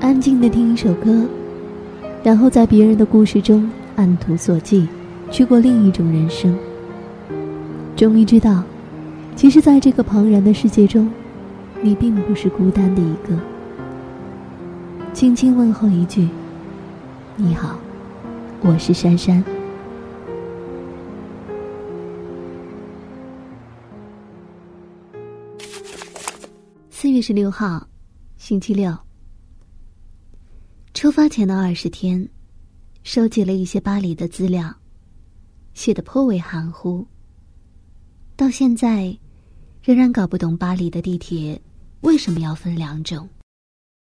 安静的听一首歌，然后在别人的故事中按图索骥，去过另一种人生。终于知道，其实，在这个庞然的世界中，你并不是孤单的一个。轻轻问候一句：“你好，我是珊珊。”四月十六号，星期六。出发前的二十天，收集了一些巴黎的资料，写的颇为含糊。到现在，仍然搞不懂巴黎的地铁为什么要分两种。